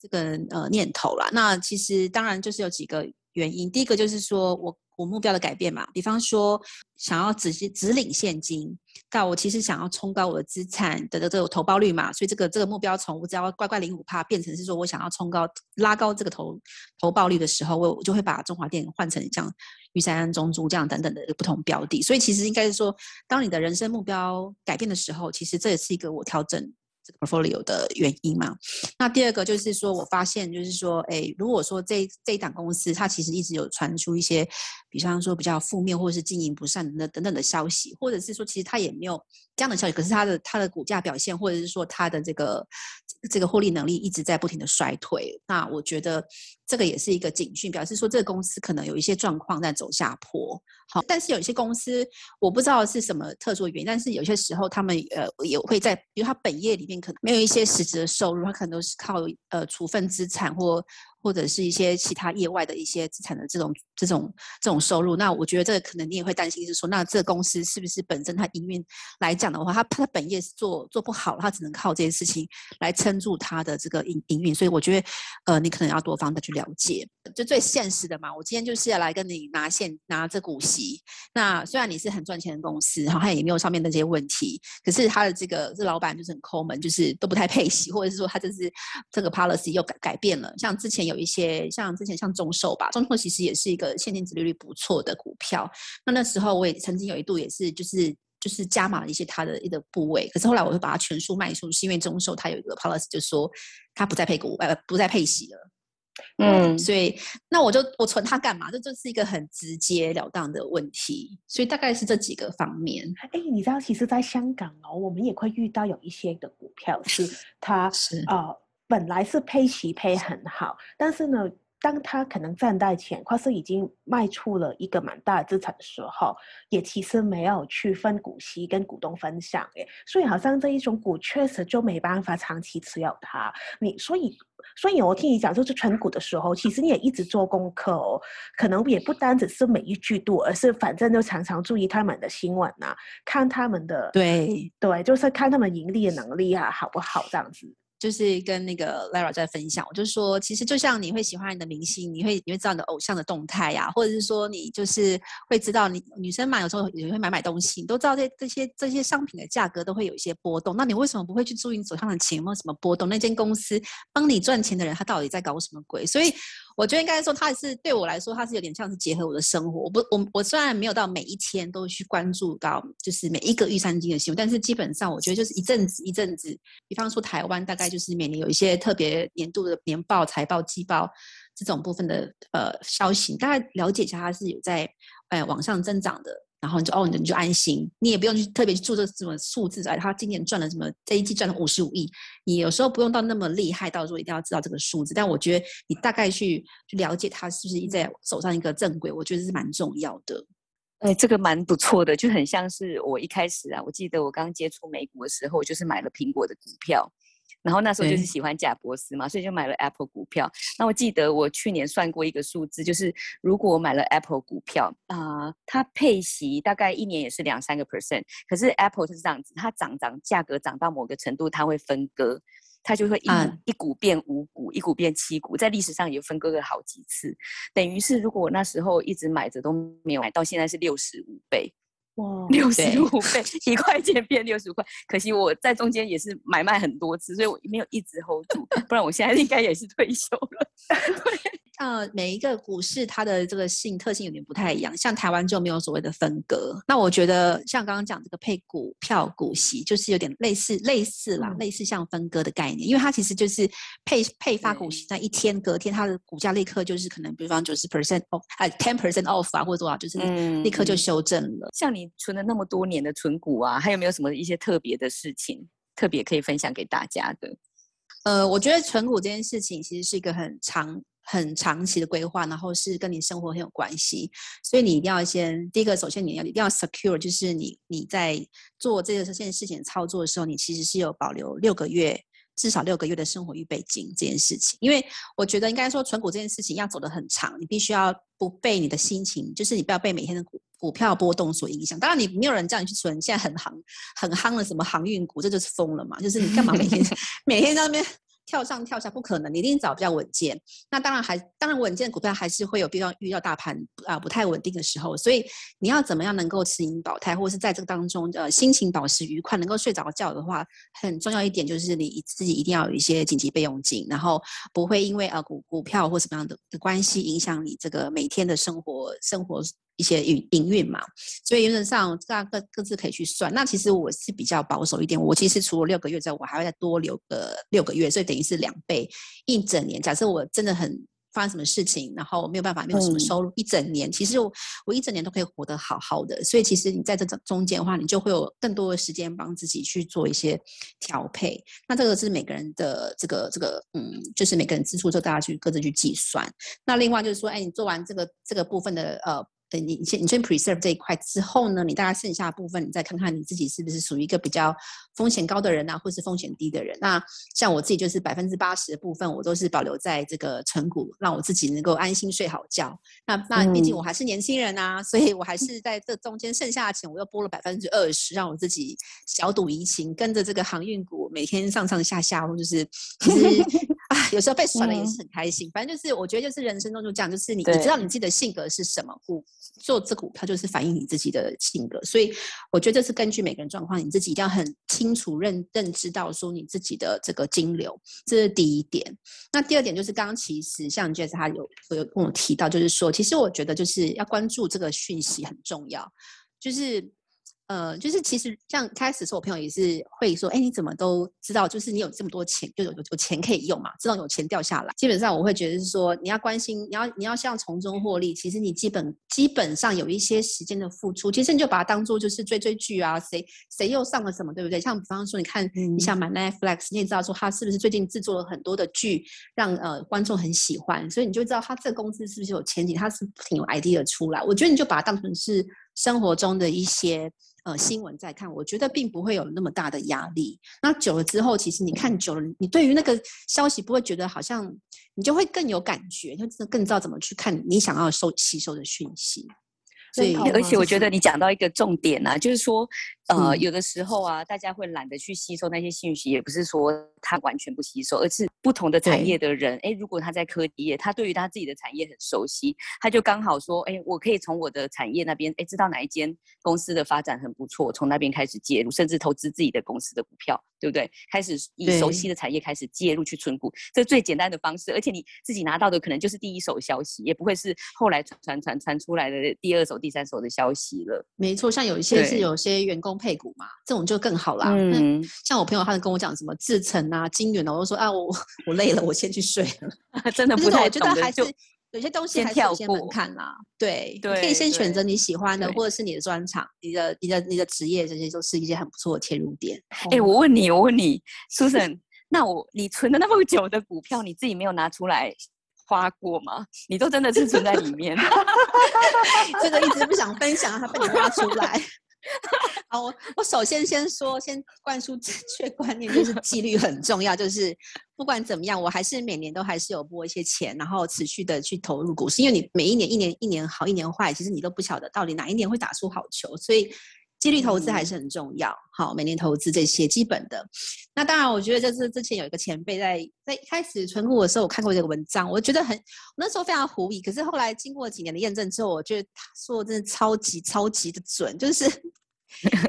这个呃念头啦。那其实当然就是有几个。原因第一个就是说我我目标的改变嘛，比方说想要只是只领现金，但我其实想要冲高我的资产的这个投报率嘛，所以这个这个目标从我只要乖乖领五趴变成是说我想要冲高拉高这个投投报率的时候，我我就会把中华电换成像玉山中珠这样等等的不同标的，所以其实应该是说，当你的人生目标改变的时候，其实这也是一个我调整。Portfolio 的原因嘛，那第二个就是说，我发现就是说，哎，如果说这这一档公司它其实一直有传出一些，比方说比较负面或者是经营不善的等等的消息，或者是说其实它也没有这样的消息，可是它的它的股价表现或者是说它的这个这个获利能力一直在不停的衰退，那我觉得这个也是一个警讯，表示说这个公司可能有一些状况在走下坡。好，但是有一些公司我不知道是什么特殊原因，但是有些时候他们呃也会在，比如他本业里面可能没有一些实质的收入，他可能都是靠呃处分资产或。或者是一些其他业外的一些资产的这种这种这种收入，那我觉得这可能你也会担心，是说那这公司是不是本身它营运来讲的话，它它本业是做做不好，它只能靠这些事情来撑住它的这个营营运，所以我觉得呃你可能要多方的去了解，就最现实的嘛。我今天就是要来跟你拿现拿这股息，那虽然你是很赚钱的公司，然后它也没有上面的这些问题，可是他的这个这老板就是很抠门，就是都不太配息，或者是说他就是这个 policy 又改改变了，像之前有。一些像之前像中寿吧，中寿其实也是一个现金值利率不错的股票。那那时候我也曾经有一度也是就是就是加码了一些它的一个部位，可是后来我会把它全数卖出，是因为中寿它有一个 policy 就说它不再配股呃不再配息了。嗯，所以那我就我存它干嘛？这就是一个很直截了当的问题。所以大概是这几个方面。哎，你知道其实在香港哦，我们也会遇到有一些的股票是它是啊。呃本来是配息配很好，但是呢，当他可能赚到钱，或是已经卖出了一个蛮大的资产的时候，也其实没有去分股息跟股东分享，哎，所以好像这一种股确实就没办法长期持有它。你所以，所以我听你讲就是存股的时候，其实你也一直做功课哦，可能也不单只是每一季度，而是反正就常常注意他们的新闻啊，看他们的对对，就是看他们盈利的能力啊好不好这样子。就是跟那个 Lara 在分享，我就说，其实就像你会喜欢你的明星，你会你会知道你的偶像的动态呀、或者是说你就是会知道你女生嘛，有时候也会买买东西，你都知道这这些这些商品的价格都会有一些波动，那你为什么不会去注意你手上的钱有没有什么波动？那间公司帮你赚钱的人他到底在搞什么鬼？所以。我觉得应该说，它是对我来说，它是有点像是结合我的生活。我不，我我虽然没有到每一天都去关注到，就是每一个玉山金的新闻，但是基本上我觉得就是一阵子一阵子。比方说台湾，大概就是每年有一些特别年度的年报、财报、季报这种部分的呃消息，大概了解一下，它是有在呃往上增长的。然后你就哦，你就安心，你也不用去特别去注这什么数字啊。他今年赚了什么？这一季赚了五十五亿，你有时候不用到那么厉害，到时候一定要知道这个数字。但我觉得你大概去去了解他是不是在走上一个正轨，我觉得是蛮重要的。哎，这个蛮不错的，就很像是我一开始啊，我记得我刚接触美股的时候，就是买了苹果的股票。然后那时候就是喜欢贾伯斯嘛，所以就买了 Apple 股票。那我记得我去年算过一个数字，就是如果我买了 Apple 股票啊、呃，它配息大概一年也是两三个 percent。可是 Apple 是这样子，它涨涨价格涨到某个程度，它会分割，它就会一、嗯、一股变五股，一股变七股，在历史上也分割了好几次。等于是如果我那时候一直买着都没有买到，现在是六十五倍。六十五倍，一块钱变六十五块，可惜我在中间也是买卖很多次，所以我没有一直 hold 住，不然我现在应该也是退休了。对。[laughs] 呃，每一个股市它的这个性特性有点不太一样，像台湾就没有所谓的分割。那我觉得像刚刚讲这个配股票股息，就是有点类似类似啦，类似像分割的概念，因为它其实就是配配发股息那一天，隔天它的股价立刻就是可能，比方九十 percent off，哎，ten percent off 啊，或者多少，就是立刻就修正了。嗯，像你存了那么多年的存股啊，还有没有什么一些特别的事情，特别可以分享给大家的？呃，我觉得存股这件事情其实是一个很长。很长期的规划，然后是跟你生活很有关系，所以你一定要先第一个，首先你要一定要 secure，就是你你在做这个这件事情操作的时候，你其实是有保留六个月，至少六个月的生活预备金这件事情。因为我觉得应该说存股这件事情要走得很长，你必须要不被你的心情，就是你不要被每天的股股票波动所影响。当然，你没有人叫你去存，现在很夯很夯的什么航运股，这就是疯了嘛，就是你干嘛每天 [laughs] 每天在那边。跳上跳下不可能，你一定找比较稳健。那当然还当然稳健的股票还是会有比较遇到大盘啊、不太稳定的时候，所以你要怎么样能够持盈保泰，或者是在这个当中呃心情保持愉快，能够睡着觉的话，很重要一点就是你自己一定要有一些紧急备用金，然后不会因为呃股股票或什么样的的关系影响你这个每天的生活生活。一些营营运嘛，所以原则上大家各各自可以去算。那其实我是比较保守一点，我其实除了六个月之外，我还会再多留个六个月，所以等于是两倍一整年。假设我真的很发生什么事情，然后没有办法，没有什么收入，嗯、一整年其实我我一整年都可以活得好好的。所以其实你在这中中间的话，你就会有更多的时间帮自己去做一些调配。那这个是每个人的这个这个嗯，就是每个人支出，就大家去各自去计算。那另外就是说，哎，你做完这个这个部分的呃。等你先，你先 preserve 这一块之后呢，你大概剩下的部分，你再看看你自己是不是属于一个比较风险高的人啊，或是风险低的人。那像我自己就是百分之八十的部分，我都是保留在这个存股，让我自己能够安心睡好觉。那那毕竟我还是年轻人啊，所以我还是在这中间剩下的钱，我又拨了百分之二十，让我自己小赌怡情，跟着这个航运股每天上上下下，或就是 [laughs] 其实啊，有时候被甩了也是很开心。反正就是我觉得就是人生中就这样，就是你你知道你自己的性格是什么股。做这股票就是反映你自己的性格，所以我觉得这是根据每个人状况，你自己一定要很清楚认认知到说你自己的这个金流，这是第一点。那第二点就是刚刚其实像 Jess 他有有跟我提到，就是说其实我觉得就是要关注这个讯息很重要，就是。呃，就是其实像开始的时候，我朋友也是会说，哎，你怎么都知道？就是你有这么多钱，就有有钱可以用嘛，知道有钱掉下来。基本上我会觉得是说，你要关心，你要你要像从中获利。其实你基本基本上有一些时间的付出，其实你就把它当做就是追追剧啊，谁谁又上了什么，对不对？像比方说，你看你想买 Netflix，你也知道说他是不是最近制作了很多的剧，让呃观众很喜欢，所以你就知道他这个公司是不是有前景，他是挺有 idea 出来。我觉得你就把它当成是生活中的一些。呃，新闻在看，我觉得并不会有那么大的压力。那久了之后，其实你看久了，你对于那个消息不会觉得好像，你就会更有感觉，就更知道怎么去看你想要收吸收的讯息。所以，而且我觉得你讲到一个重点啊，就是说，呃，有的时候啊，大家会懒得去吸收那些信息，也不是说他完全不吸收，而是不同的产业的人，哎，如果他在科技业，他对于他自己的产业很熟悉，他就刚好说，哎，我可以从我的产业那边，哎，知道哪一间公司的发展很不错，从那边开始介入，甚至投资自己的公司的股票，对不对？开始以熟悉的产业开始介入去存股，这是最简单的方式，而且你自己拿到的可能就是第一手消息，也不会是后来传传传传出来的第二手。第三手的消息了，没错，像有一些是有些员工配股嘛，这种就更好啦。嗯，像我朋友，他就跟我讲什么制成啊、金源啊，我都说啊，我 [laughs] 我累了，我先去睡了。[laughs] 真的不太懂，我觉得还是有些东西还是有些门槛啦。对，对，你可以先选择你喜欢的，或者是你的专长、你的、你的、你的职业，这些都是一些很不错的切入点。哎、欸，我问你，我问你，[laughs] Susan，那我你存了那么久的股票，你自己没有拿出来？花过吗？你都真的是存在里面 [laughs] [laughs] 这个一直不想分享，它被你挖出来。好，我我首先先说，先灌输正确观念，就是纪律很重要。就是不管怎么样，我还是每年都还是有拨一些钱，然后持续的去投入股市，因为你每一年一年一年好，一年坏，其实你都不晓得到底哪一年会打出好球，所以。纪律投资还是很重要，好，每年投资这些基本的。那当然，我觉得就是之前有一个前辈在在一开始存股的时候，我看过这个文章，我觉得很我那时候非常狐疑。可是后来经过几年的验证之后，我觉得他说的真的超级超级的准。就是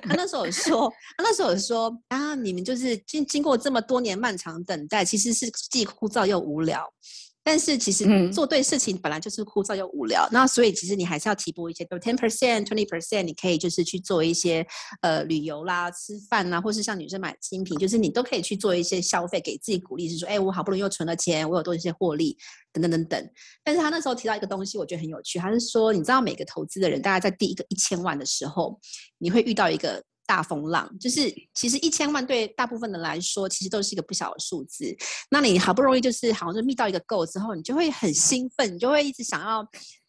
他那时候 [laughs] 说，他那时候说啊，你们就是经经过这么多年漫长等待，其实是既枯燥又无聊。但是其实做对事情本来就是枯燥又无聊，嗯、那所以其实你还是要提拨一些，就 ten percent、twenty percent，你可以就是去做一些呃旅游啦、吃饭啦，或是像女生买精品，就是你都可以去做一些消费，给自己鼓励，是说，哎，我好不容易又存了钱，我有多一些获利，等等等等。但是他那时候提到一个东西，我觉得很有趣，他是说，你知道每个投资的人，大概在第一个一千万的时候，你会遇到一个。大风浪就是，其实一千万对大部分人来说，其实都是一个不小的数字。那你好不容易就是好像就觅到一个够之后，你就会很兴奋，你就会一直想要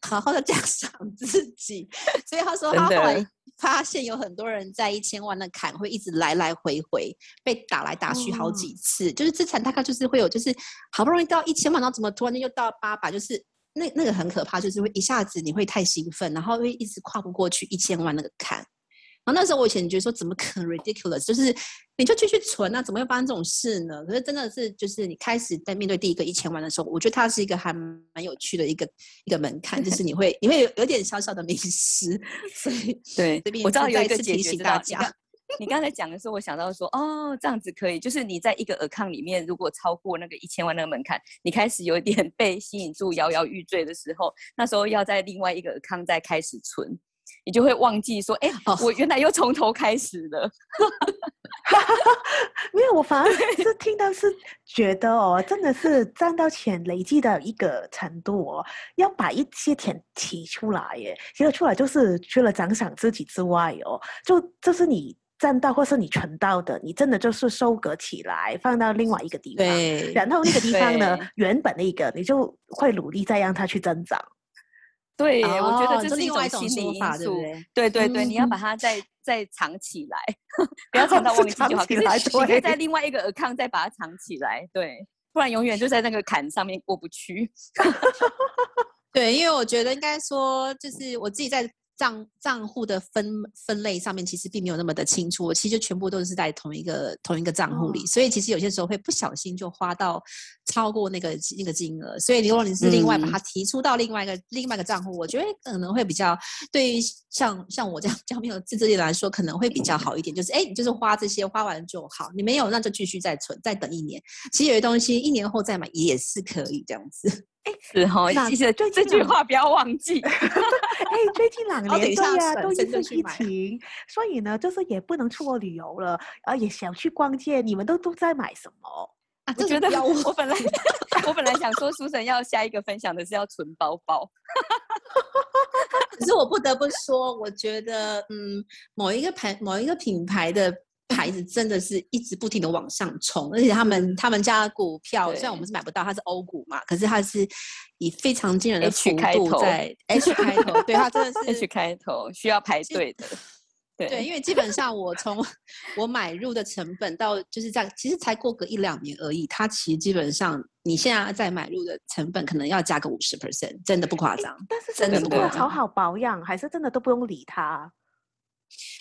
好好的奖赏自己。所以他说他后来发现有很多人在一千万的坎会一直来来回回被打来打去好几次，哦、就是资产大概就是会有，就是好不容易到一千万，然后怎么突然间又到八百，就是那那个很可怕，就是会一下子你会太兴奋，然后会一直跨不过去一千万那个坎。然后那时候我以前觉得说怎么可能 ridiculous，就是你就继续存啊，怎么会发生这种事呢？可是真的是就是你开始在面对第一个一千万的时候，我觉得它是一个还蛮有趣的一个一个门槛，就是你会你会有有点小小的迷失。所以 [laughs] 对，我知道有一个提醒大家。[laughs] 你刚才讲的时候，我想到说哦，这样子可以，就是你在一个 account 里面，如果超过那个一千万那个门槛，你开始有点 [laughs] 被吸引住、摇摇欲坠的时候，那时候要在另外一个 account 再开始存。你就会忘记说，哎、欸，我原来又从头开始了。[laughs] 没有，我反而是听到是觉得哦，真的是赚到钱累积的一个程度哦，要把一些钱提出来耶，提了出来就是除了奖赏自己之外哦，就就是你赚到或是你存到的，你真的就是收割起来放到另外一个地方，然后那个地方呢，原本那个你就会努力再让它去增长。对，我觉得这是一种心理因素。对对对，你要把它再再藏起来，[laughs] 不要藏到 [laughs] 忘记就好。可是你可以在另外一个 account 再把它藏起来，对，不然永远就在那个坎上面过不去。[laughs] 对，因为我觉得应该说，就是我自己在。账账户的分分类上面其实并没有那么的清楚，我其实就全部都是在同一个同一个账户里，哦、所以其实有些时候会不小心就花到超过那个那个金额，所以如果你是另外把它提出到另外一个、嗯、另外一个账户，我觉得可能会比较对于像像我这样 [laughs] 较没有自制力来说，可能会比较好一点，就是哎，你就是花这些花完就好，你没有那就继续再存，再等一年，其实有些东西一年后再买也是可以这样子。[laughs] 哎，是哈，其实就这句话不要忘记。[laughs] 哎，最近两年对呀，都一直疫情，所以呢，就是也不能出国旅游了，啊，也想去逛街。你们都都在买什么？啊，我觉得我本来 [laughs] 我本来想说，Susan 要下一个分享的是要存包包。[laughs] 可是我不得不说，我觉得，嗯，某一个牌，某一个品牌的。牌子真的是一直不停的往上冲，而且他们他们家的股票虽然我们是买不到，它是欧股嘛，可是它是以非常惊人的幅度在 H 开头，H 开头对，它真的是 H 开头需要排队的。对对，因为基本上我从我买入的成本到就是这样，其实才过个一两年而已。它其实基本上你现在在买入的成本可能要加个五十 percent，真的不夸张。但是真的是要好好保养，还是真的都不用理它？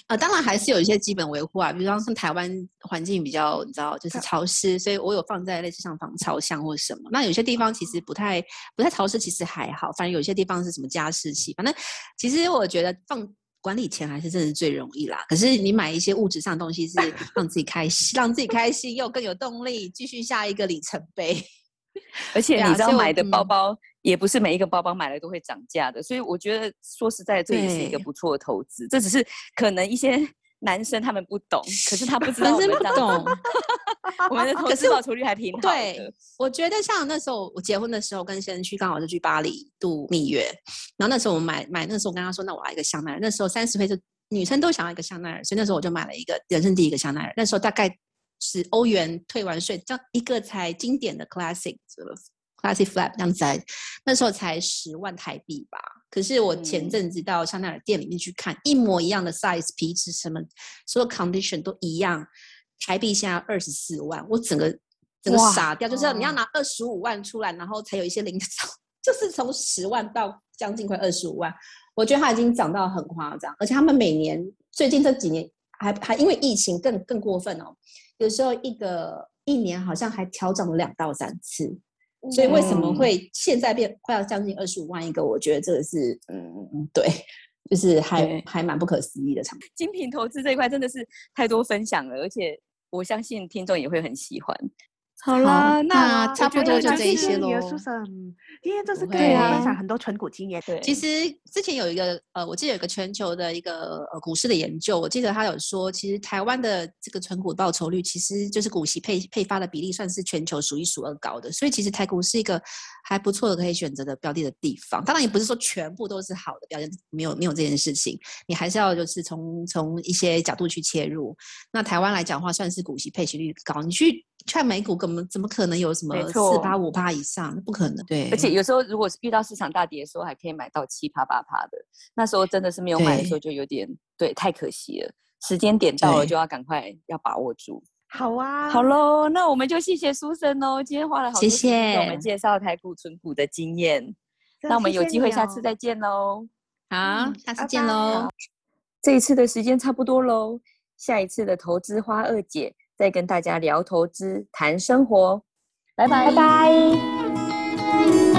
呃，当然还是有一些基本维护啊，比如说像台湾环境比较，你知道，就是潮湿，所以我有放在类似像防潮箱或什么。那有些地方其实不太不太潮湿，其实还好。反正有些地方是什么加湿器，反正其实我觉得放管理钱还是真的是最容易啦。可是你买一些物质上的东西，是 [laughs] 让自己开心，让自己开心又更有动力，继续下一个里程碑。而且你知道买的包包也不是每一个包包买了都会涨价的，所以我觉得说实在，这也是一个不错的投资。这只是可能一些男生他们不懂，可是他不知道男生不懂。我们的投资报酬率还挺好的。对，我觉得像那时候我结婚的时候跟先生去，刚好就去巴黎度蜜月，然后那时候我们买买，那时候我跟他说，那我要一个香奈儿。那时候三十岁就女生都想要一个香奈儿，所以那时候我就买了一个人生第一个香奈儿。那时候大概。是欧元退完税，这样一个才经典的 classic classic flap 这样子，那时候才十万台币吧。可是我前阵子到香奈儿店里面去看，嗯、一模一样的 size 皮质什么，所有 condition 都一样，台币现在二十四万，我整个整个傻掉，就是你要拿二十五万出来，然后才有一些零头，[laughs] 就是从十万到将近快二十五万，我觉得它已经涨到很夸张，而且他们每年最近这几年还还因为疫情更更过分哦。有时候一个一年好像还调整了两到三次，嗯、所以为什么会现在变快要将近二十五万一个？我觉得这个是嗯对，就是还还蛮不可思议的场。精品投资这一块真的是太多分享了，而且我相信听众也会很喜欢。好啦，好那，那差不多就这一些喽。今天就是跟大家分享很多存股经验。对，其实之前有一个呃，我记得有一个全球的一个呃股市的研究，我记得他有说，其实台湾的这个存股报酬率，其实就是股息配配发的比例，算是全球数一数二高的。所以其实台股是一个还不错的可以选择的标的的地方。当然也不是说全部都是好的标的，没有没有这件事情，你还是要就是从从一些角度去切入。那台湾来讲的话，算是股息配息率高，你去。看美股，怎么怎么可能有什么四八五八以上？不可能。对，而且有时候如果是遇到市场大跌的时候，还可以买到七趴八趴的。那时候真的是没有买的时候，就有点对，对，太可惜了。时间点到了，就要赶快要把握住。好啊，好喽，那我们就谢谢 Susan 哦，今天花了好多时间给我们介绍台股存股的经验。谢谢那我们有机会下次再见喽。好，下次见喽。这一次的时间差不多喽，下一次的投资花二姐。再跟大家聊投资、谈生活，拜拜拜拜。